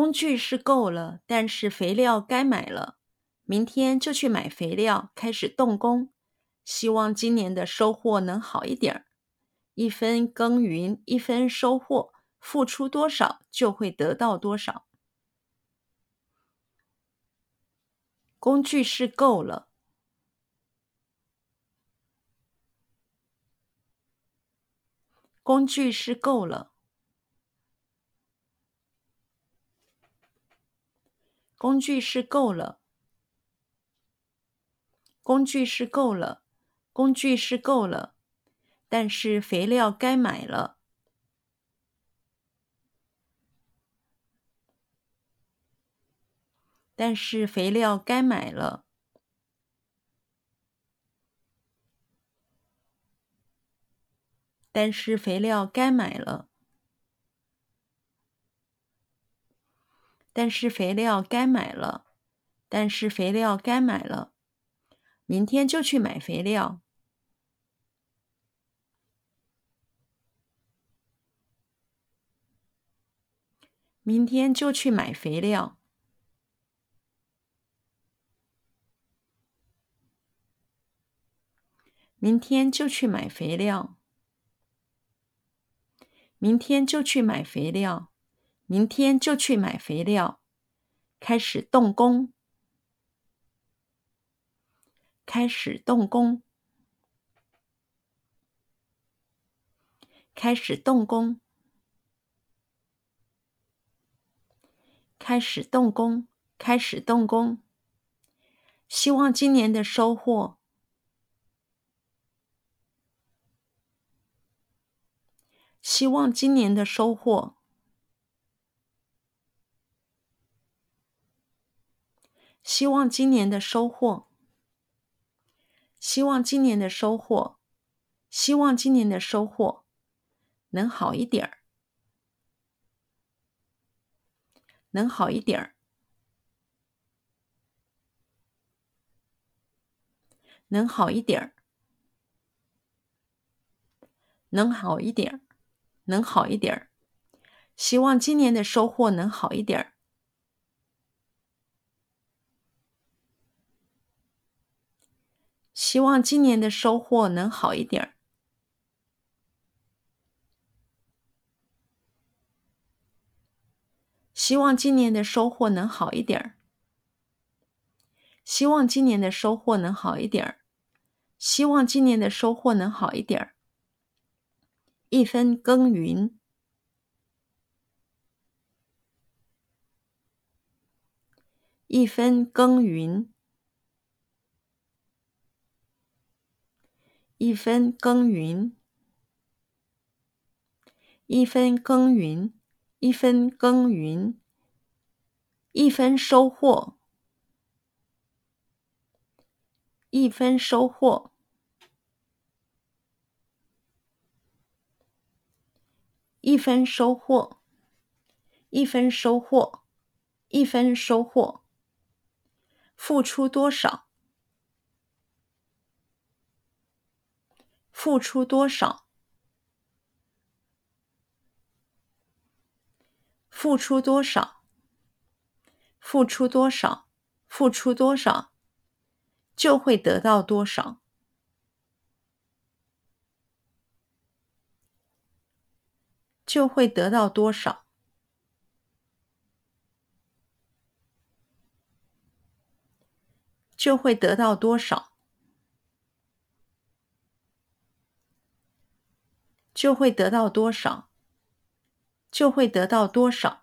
工具是够了，但是肥料该买了。明天就去买肥料，开始动工。希望今年的收获能好一点儿。一分耕耘一分收获，付出多少就会得到多少。工具是够了。工具是够了。工具是够了，工具是够了，工具是够了，但是肥料该买了，但是肥料该买了，但是肥料该买了。但是肥料该买了，但是肥料该买了，明天就去买肥料。明天就去买肥料。明天就去买肥料。明天就去买肥料。明天就去买肥料，开始动工，开始动工，开始动工，开始动工，开始动工。希望今年的收获，希望今年的收获。希望今年的收获，希望今年的收获，希望今年的收获能好一点儿，能好一点儿，能好一点儿，能好一点儿，能好一点儿。希望今年的收获能好一点儿。希望今年的收获能好一点儿。希望今年的收获能好一点儿。希望今年的收获能好一点儿。希望今年的收获能好一点儿。一分耕耘，一分耕耘。一分耕耘，一分耕耘，一分耕耘，一分收获，一分收获，一分收获，一分收获，一分收获。付出多少？付出多少？付出多少？付出多少？付出多少，就会得到多少。就会得到多少。就会得到多少。就会得到多少，就会得到多少。